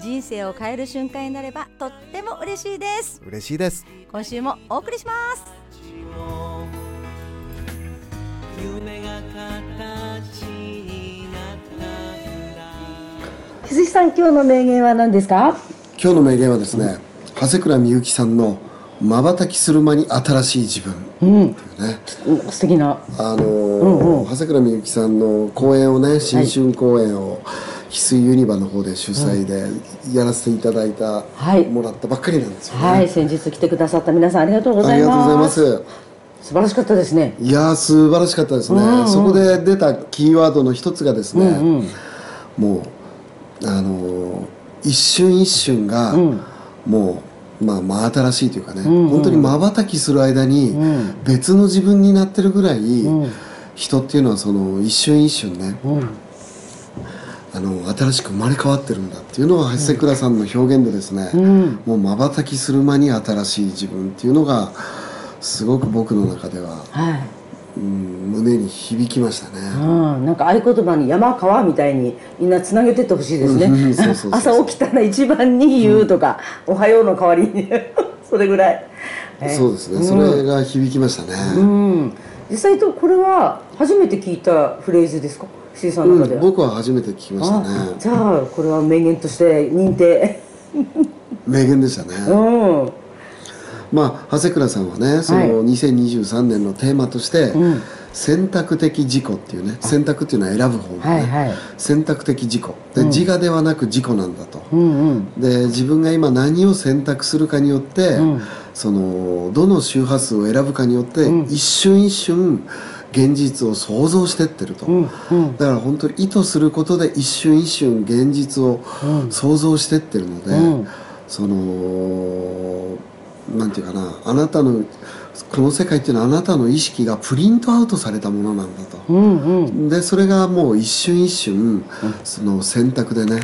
人生を変える瞬間になればとっても嬉しいです。嬉しいです。今週もお送りします。夢が形になった翡翠さん今日の名言は何ですか？今日の名言はですね、長谷倉美幸さんの「瞬きする間に新しい自分」いうね、うん素敵な。あのー長谷倉美幸さんの公演をね新春公演を翡翠ユニバの方で主催でやらせていただいた、はい。もらったばっかりなんですよね、はい先日来てくださった皆さんありがとうごあざいりがとうございまます。す素晴らしかったですね。いやー素晴らしかったですね、うんうん。そこで出たキーワードの一つがですね、うんうん。もうあのー一瞬一瞬が、うん。もうまあ真新しいというかね、んうん。本当にまばたきする間にん。別の自分になってるぐらい、ん。人っていうのはその一瞬一瞬ねうんあの新しく生まれ変わってるんだっていうのが長谷倉さんの表現でですね、ん。もうまばたきする間に新しい自分っていうのがすごく僕の中では、はい。うん、胸に響きましたね。うん、なんか合言葉に山川みたいにみんなつなげてってほしいですね。朝起きたら一番に言うとか、おはようの代わりに それぐらい、えーそうですね、それが響きましたね。うん。実際とこれは初めて聞いたフレーズですか？の中では、うん僕は初めて聞きましたね。あじゃあこれは名言として認定。名言でしたね、うん。まあ長谷倉さんはねその2023年のテーマとして、ん。選択的自己っていうね選択っていうのは選ぶ方ね、はいはい。選択的自己。で、自我ではなく自己なんだと、うんうん。で自分が今何を選択するかによって、ん。そのどの周波数を選ぶかによって、一瞬一瞬現実を想像してってると、うんうん。だから本当に意図することで一瞬一瞬現実を想像してってるので、うん。そのなんていうかなあなたのこの世界っていうのはあなたの意識がプリントアウトされたものなんだと。うんうん。でそれがもう一瞬一瞬、その選択でね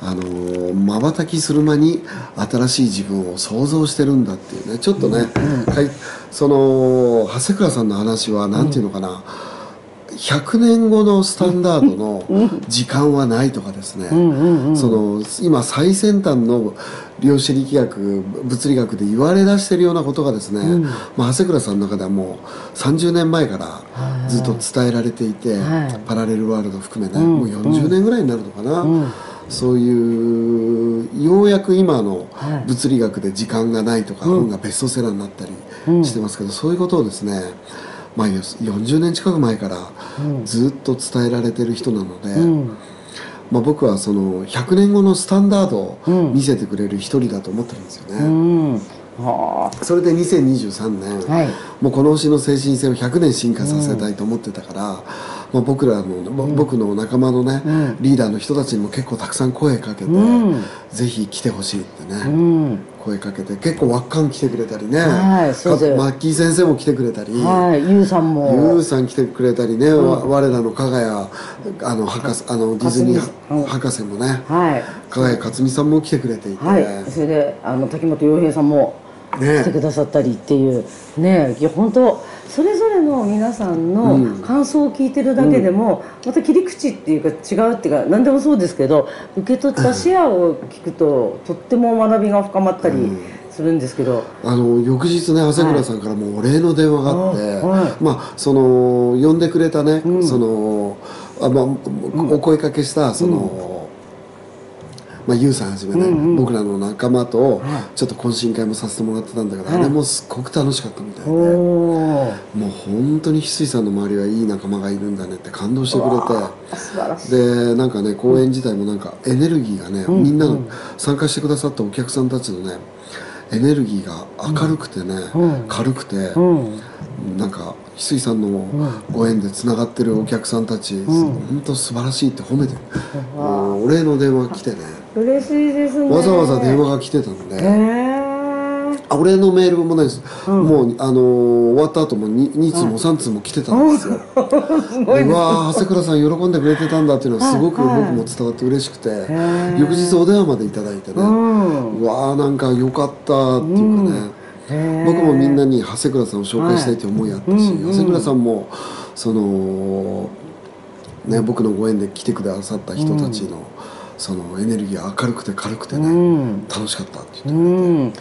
あのまばたきする間に新しい自分を想像してるんだっていうね。ちょっとね、はい、その長谷倉さんの話はなんていうのかな、100年後のスタンダードの時間はないとかですね、その今最先端の量子力学物理学で言われ出してるようなことがですね、まあ、長谷倉さんの中ではもう30年前からずっと伝えられていて、はい。パラレルワールド含めね、もう40年ぐらいになるのかな、そういうようやく今のはい物理学で時間がないとか、本がベストセラーになったりしてますけど、そういうことをですねまあ、よ40年近く前からずっと伝えられてる人なので、まあ、僕はその100年後のスタンダードを見せてくれる一人だと思ってるんですよね。うん。はそれで2023年、はい。もうこの星の精神性を100年進化させたいと思ってたから、まあ、僕らの、ぼ僕の仲間のね、リーダーの人たちにも結構たくさん声かけて、ぜひ来てほしいってね、声かけて結構輪っかん来てくれたりね、はいそうマッキー先生も来てくれたり、はいゆうさんゆもうさん来てくれたりね、わ我らの加賀谷あの博士あのディズニー博士もねはい。加賀谷克美さんも来てくれていて、はい、それであの滝本洋平さんもね。来てくださったりっていう。ね。いや本当それぞれの皆さんの感想を聞いてるだけでも、また切り口っていうか違うっていうか何でもそうですけど受け取ったシェアを聞くととっても学びが深まったりするんですけど、あの翌日ね長谷倉さんからもうお礼の電話があって、はいはい。まあその呼んでくれたね、そのあ、まあ、お声かけしたその、まあ、ゆうさんはじめね、僕らの仲間とちょっと懇親会もさせてもらってたんだけど、あれもすっごく楽しかったみたいで、もう本当に翡翠さんの周りはいい仲間がいるんだねって感動してくれて。でなんかね公演自体もなんかエネルギーがね、みんなの参加してくださったお客さんたちのねエネルギーが明るくてね、軽くて、うん。なんか翡翠さんのご縁でつながってるお客さんたち、本当素晴らしいって褒めてうお礼の電話来てね嬉しいですね。わざわざ電話が来てたので、あ俺のメールもないです、もう、あのー終わった後も 2, 2通も3通も来てたんですよ、すごい。ですうわー長谷倉さん喜んでくれてたんだっていうのはすごく僕はい。も伝わって嬉しくて、翌日お電話までいただいてね、うん。うわーなんか良かったっていうかね、僕もみんなに長谷倉さんを紹介したいという思いあったし、はいうんうん。長谷倉さんもそのね僕のご縁で来てくださった人たちの、そのエネルギーが明るくて軽くてね、うん。楽しかったって言って、うん、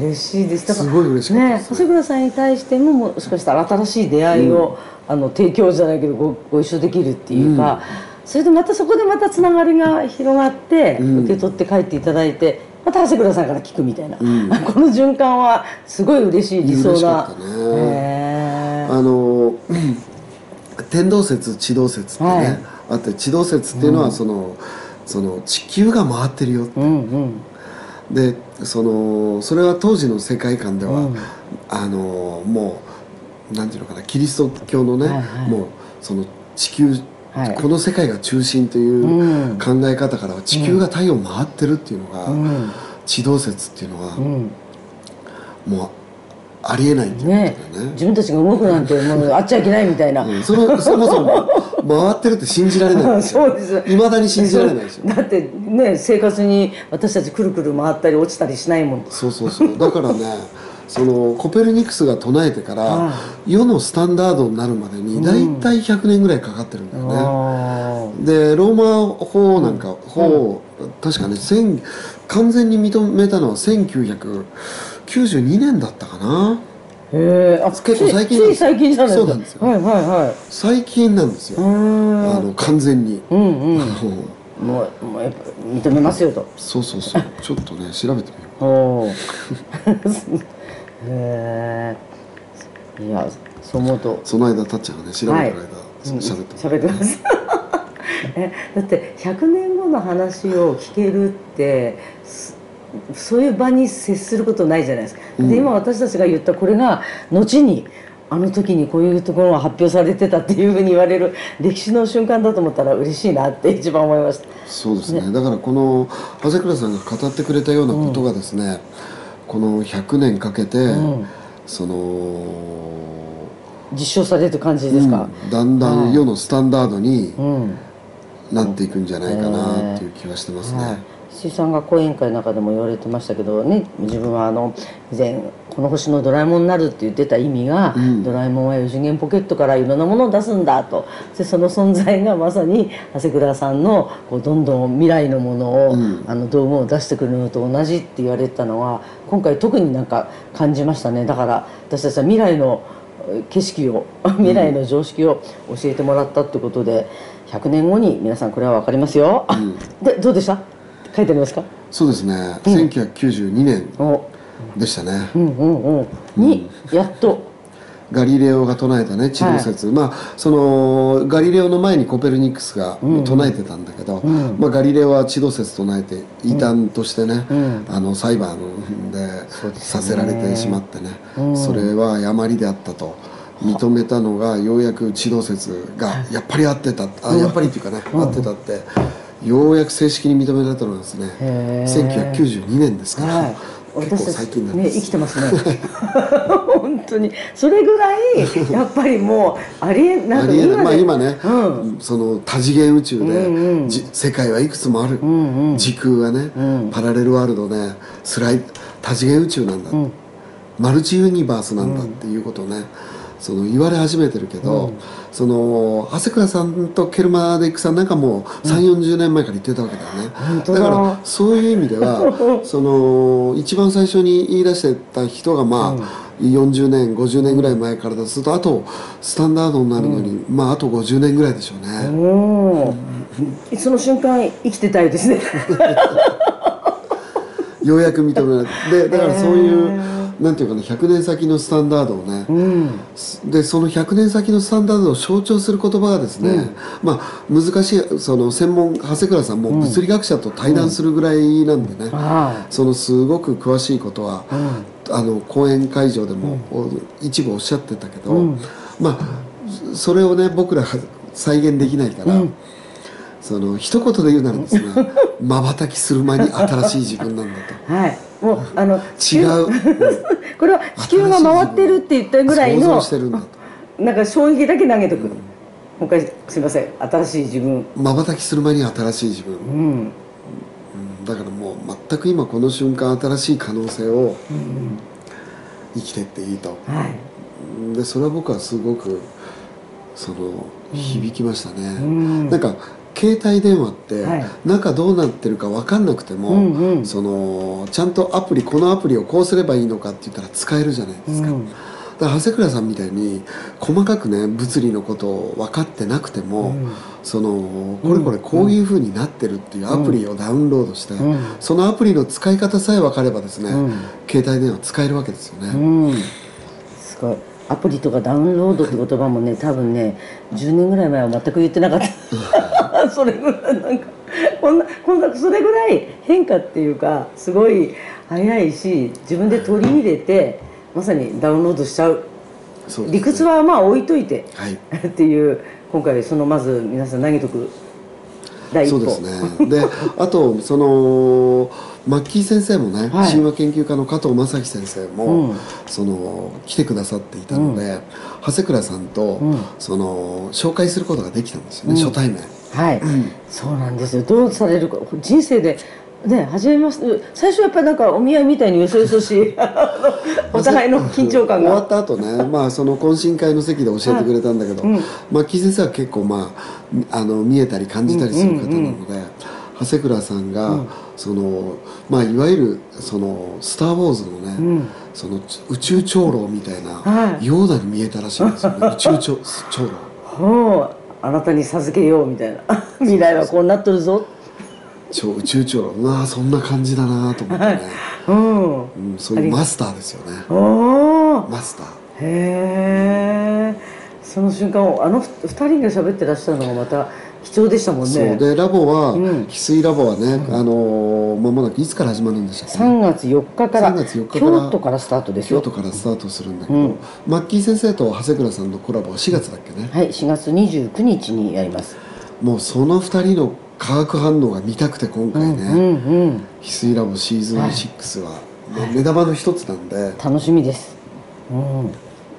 嬉しいです。だからすごい嬉しかったです。ね長谷倉さんに対してももしかしたら新しい出会いを、あの提供じゃないけどごご一緒できるっていうか、それでまたそこでまたつながりが広がって、うん。受け取って帰っていただいてまた長谷倉さんから聞くみたいな、ん。この循環はすごい嬉しい理想な。かったね。あのうん天動説地動説ってね、はい。あって地動説っていうのはその、その地球が回ってるようんうん。でそのそれは当時の世界観では、うん。あのもうなんていうのかなキリスト教のね、はいはい。もうその地球、はい。この世界が中心といううん。考え方からは地球が太陽を回ってるっていうのが、うん。地動説っていうのは、うん。もうありえないっていうね。自分たちが動くなんてもうあっちゃいけないみたいな、うんそのそもそも回ってるって信じられないんですよ。そうです。いまだに信じられないですよだってね生活に私たちくるくる回ったり落ちたりしないもん。そうそうそう。だからねそのコペルニクスが唱えてから、は世のスタンダードになるまでに大体100年ぐらいかかってるんだよね、あでローマ法なんか法、確かね1000完全に認めたのは1992年だったかな。ーへえあ結構最近つい最近じゃないですかそうなんですよ。はいはいはい。最近なんですよ、あの完全に、うんうん。もうもうやっぱ認めますよと。そうそうそう。ちょっとね調べてみよおお へえいやそう思うと。うその間たっちゃんがね調べてる間、はい。喋って喋ってます。えだって100年後の話を聞けるってすそういう場に接することないじゃないですか、うん。で今私たちが言ったこれが後にあの時にこういうところが発表されてたっていうふうに言われる歴史の瞬間だと思ったら嬉しいなって一番思いました。そうですね。だからこの長谷倉さんが語ってくれたようなことがですね、この100年かけて、ん。その実証される感じですか？うん。だんだん世のスタンダードにうん、なっていくんじゃないかなっていう気はしてますね、はい、石井さんが講演会の中でも言われてましたけどね自分はあの以前「この星のドラえもんになる」って言ってた意味が、うん。ドラえもんは4次元ポケットからいろんなものを出すんだと。でその存在がまさに長谷倉さんのこうどんどん未来のものを、うん。あの道具を出してくるのと同じって言われてたのは今回特になんか感じましたね。だから私たちは未来のえ景色を 未来の常識を教えてもらったってことで100年後に皆さんこれは分かりますよ、あでどうでした？書いてありますか？そうですね、1992年お。でしたね、うんうんうん。にやっと。ガリレオが唱えたね地動説、まあそのガリレオの前にコペルニクスが唱えてたんだけど、ん。まあ、ガリレオは地動説唱えて異端としてね、ん。あの裁判でさせられてしまってね。うん。それは誤りであったと。認めたのがようやく地動説がやっぱり合ってた。あやっぱりっていうかね合ってたってようやく正式に認められたのがですねへー。1992年ですから、はい。結構私た最近ちねなんです。生きてますね。本当に。それぐらいやっぱりもうありえないまあで今ね、うん。その多次元宇宙で、うんうん。じ世界はいくつもある、んうん。時空がね、うん。パラレルワールドでスライ多次元宇宙なんだ、ん。マルチユニバースなんだっていうことをね、その言われ始めてるけど、その長谷倉さんとケルマデックさんなんかもう3 4 0年前から言ってたわけだよね、だ。だからそういう意味では その一番最初に言い出してた人がまあ、40年50年ぐらい前からだとするとあとスタンダードになるのに、まああと50年ぐらいでしょうね、おーその瞬間生きてたいですね。ようやく認められて。でだからそういう、なんていうかな100年先のスタンダードをね、うん。でその100年先のスタンダードを象徴する言葉がですね、まあ難しいその専門長谷倉さんも物理学者と対談するぐらいなんでね、はそのすごく詳しいことは、あの講演会場でも、お一部おっしゃってたけど、まあそれをね僕らは再現できないから、その一言で言うならですね まばたきする間に新しい自分なんだと。いはいもうあの違う。これは地球が回ってるって言ったぐらい想のなんか衝撃だけ投げとく、もう一回すいません。新しい自分。まばたきする前に新しい自分、うん。うん。だからもう全く今この瞬間新しい可能性を生きてっていいと、はい。でそれは僕はすごくその響きましたね、ん。なんか携帯電話ってはい。中どうなってるか分かんなくても、うんうん。そのちゃんとアプリこのアプリをこうすればいいのかって言ったら使えるじゃないですか、うん。だから長谷倉さんみたいに細かくね物理のことを分かってなくても、そのこれこれこういうふうになってるっていうアプリをダウンロードして、ん。そのアプリの使い方さえ分かればですね、うん。携帯電話使えるわけですよね、うん。すごい。アプリとかダウンロードって言葉もね多分ね10年ぐらい前は全く言ってなかった それぐらいなんかこんなこんなそれぐらい変化っていうかすごい早いし自分で取り入れてまさにダウンロードしちゃう。ね。理屈はまあ置いといてはい。っていう今回そのまず皆さん投げとく。第一歩。そうですね。で あとそのマッキー先生もね、はい。神話研究家の加藤正樹先生も、うん。その来てくださっていたので、長谷倉さんと、ん。その紹介することができたんですよね、初対面はい、そうなんですよ。どうされるか人生でね初めまして最初やっぱりなんかお見合いみたいによそよそし お互いの緊張感が。終わった後ね、まあ、その懇親会の席で教えてくれたんだけど、うん。マッキー先生は結構、まあ、あの見えたり感じたりする方なので、長谷倉さんが、そのまあ、いわゆるその「スター・ウォーズ」のね、その宇宙長老みたいな、はい。ヨーダに見えたらしいんですよ。ね宇宙長 長老。ほうあなたに授けようみたいな。未来はこうなっとるぞ。超宇宙長老う。わーそんな感じだなと思ってね、うん。うん、そういうマスターですよね。マスター。へえその瞬間をあのふ二人が喋ってらっしゃるのがまた貴重でしたもんそうねでラボは、ん。翡翠ラボはね、あのー間もなくいつから始まるんでしたっけ？3月4日から3月4日から京都からスタートですよ。京都からスタートするんだけど、マッキー先生と長谷倉さんのコラボは4月だっけね、はい4月29日にやります。もうその2人の化学反応が見たくて今回ね、うんうん翡翠ラボシーズン6は、もう目玉の一つなんで、楽しみです、うん、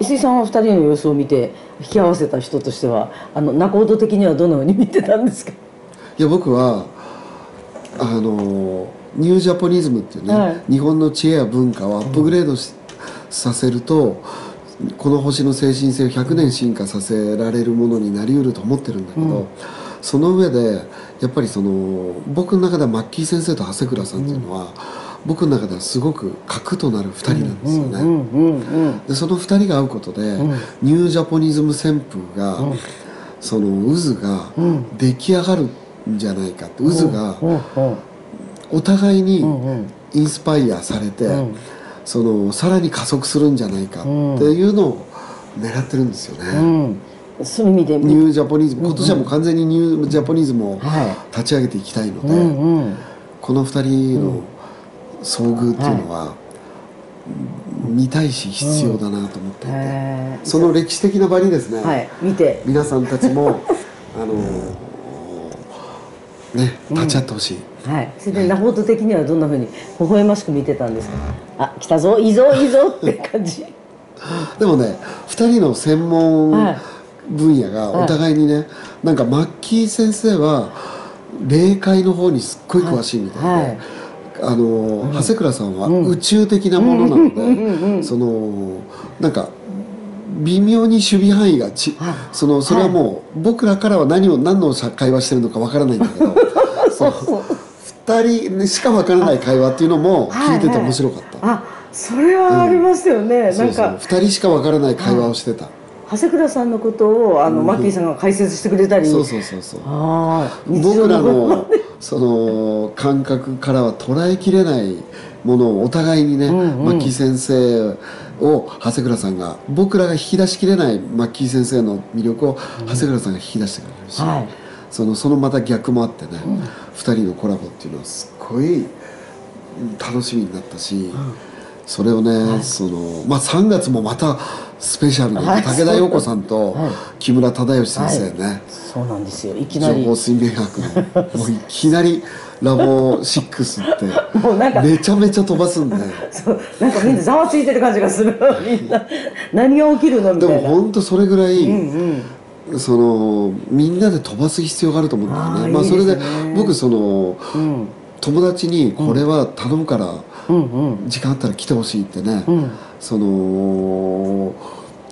石井さんは2人の様子を見て引き合わせた人としてはあの仲人的にはどのように見てたんですか？いや僕はあのニュージャポニズムっていうね、はい。日本の知恵や文化をアップグレードし、させるとこの星の精神性を100年進化させられるものになりうると思ってるんだけど、その上でやっぱりその僕の中ではマッキー先生と長谷倉さんっていうのは、僕の中ではすごく核となる2人なんですよね。うんうんうんでその2人が会うことで、ニュージャポニズム旋風が、その渦が出来上がるんじゃないかって。渦がうん。うん。お互いにんインスパイアされて、そのさらに加速するんじゃないかっていうのを狙ってるんですよね。うん。そういう意味で。ニュージャポニズム今年はもう完全にニュージャポニズムをは立ち上げていきたいので、うんうん。この2人の遭遇っていうのは、見たいし必要だなと思っていて、へその歴史的な場にですね、ーはい。見て。皆さんたちも あのね立ち会ってほしい、はい。それで仲人的にはどんなふうに微笑ましく見てたんですか？あ来たぞいいぞいいぞって感じ。でもね2人の専門はい。分野がお互いにね、なんかマッキー先生は霊界の方にすっごい詳しいみたいで、はいあの長谷倉さんは宇宙的なものなので、そのなんか微妙に守備範囲がち、そのそれはもう僕らからは何を何の会話してるのかわからないんだけど そう2人しかわからない会話っていうのも聞いてて面白かった、あそれはありますよね、そうそうなんか2人しかわからない会話をしてた、長谷倉さんのことをあの、マッキーさんが解説してくれたり。そうそうそうそう。僕らののその感覚からは捉えきれないものをお互いにね、マッキー先生を長谷倉さんが僕らが引き出しきれないマッキー先生の魅力を長谷倉さんが引き出してくれるし、はい。そのそのまた逆もあってね、二人のコラボっていうのはすっごいうん楽しみになったし、それをね、そのまあ3月もまたスペシャルな、はい。武田陽子さんとはい。木村忠義先生ね、そうなんですよ。いきなり。情報水面学のもういきなりラボ6って もうなんかめちゃめちゃ飛ばすんで。そうなんかみんなざわついてる感じがする。みんな何が起きるの？みでもたいな。本当それぐらい、うんそのみんなで飛ばす必要があると思うんだよね。あーまあそれで僕そのうん。友達にこれは頼むからうんうん。時間あったら来てほしいってね、うんその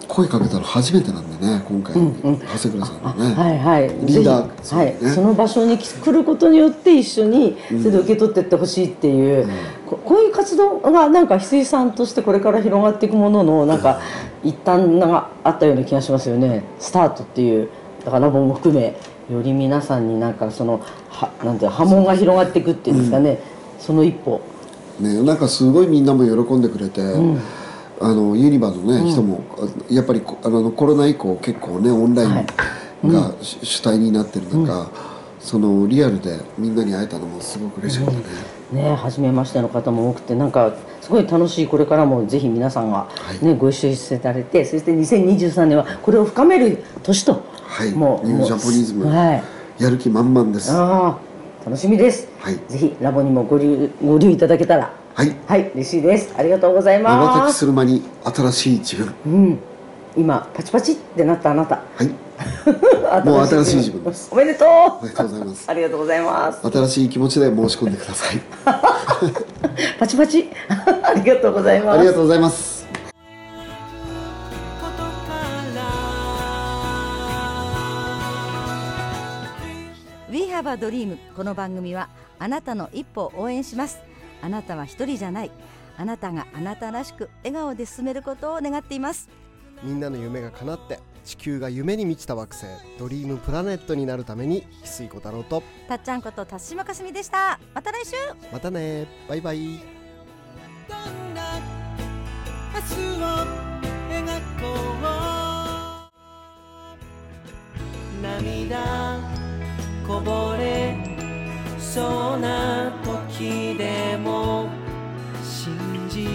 声かけたの初めてなんでね今回、うんうん。長谷倉さんのね、はいはい。リーダーそはい、その場所に来ることによって一緒にそれで受け取っていってほしいっていう、ここういう活動がなんか翡翠さんとしてこれから広がっていくもののなんか一旦があったような気がしますよね。スタートっていうだからラボも含めより皆さんになんかそのはなんて波紋が広がっていくっていうんですかね、その一歩。ね、なんかすごいみんなも喜んでくれて、あのユニバのね、人もあやっぱりこあのコロナ以降結構ねオンラインはい。が主主体になってる中、そのリアルでみんなに会えたのもすごく嬉しかったね、ね初めましての方も多くてなんかすごい楽しいこれからもぜひ皆さんが、い。ねご一緒していただいてそして2023年はこれを深める年と、はい。もうニュージャポニズムはい。やる気満々です。楽しみです、はい。ぜひラボにもご留ご留意いただけたらい。はい嬉しいです。ありがとうございます。きする間に新しい自分。うん。今パチパチってなったあなた。はい。もう新しい自分です。おめでとう。おめでとうございます。ありがとうございます。新しい気持ちで申し込んでください。パチパチ。ありがとうございます。ありがとうございます。We have a dream この番組はあなたの一歩を応援しますあなたは一人じゃない。あなたがあなたらしく笑顔で進めることを願っています。みんなの夢が叶って地球が夢に満ちた惑星ドリームプラネットになるために翡翠小太郎と。たっちゃんこと田島かすみでした。また来週。またね。バイバイ。どんな明日を描こう。涙こぼれそうな時でも信じ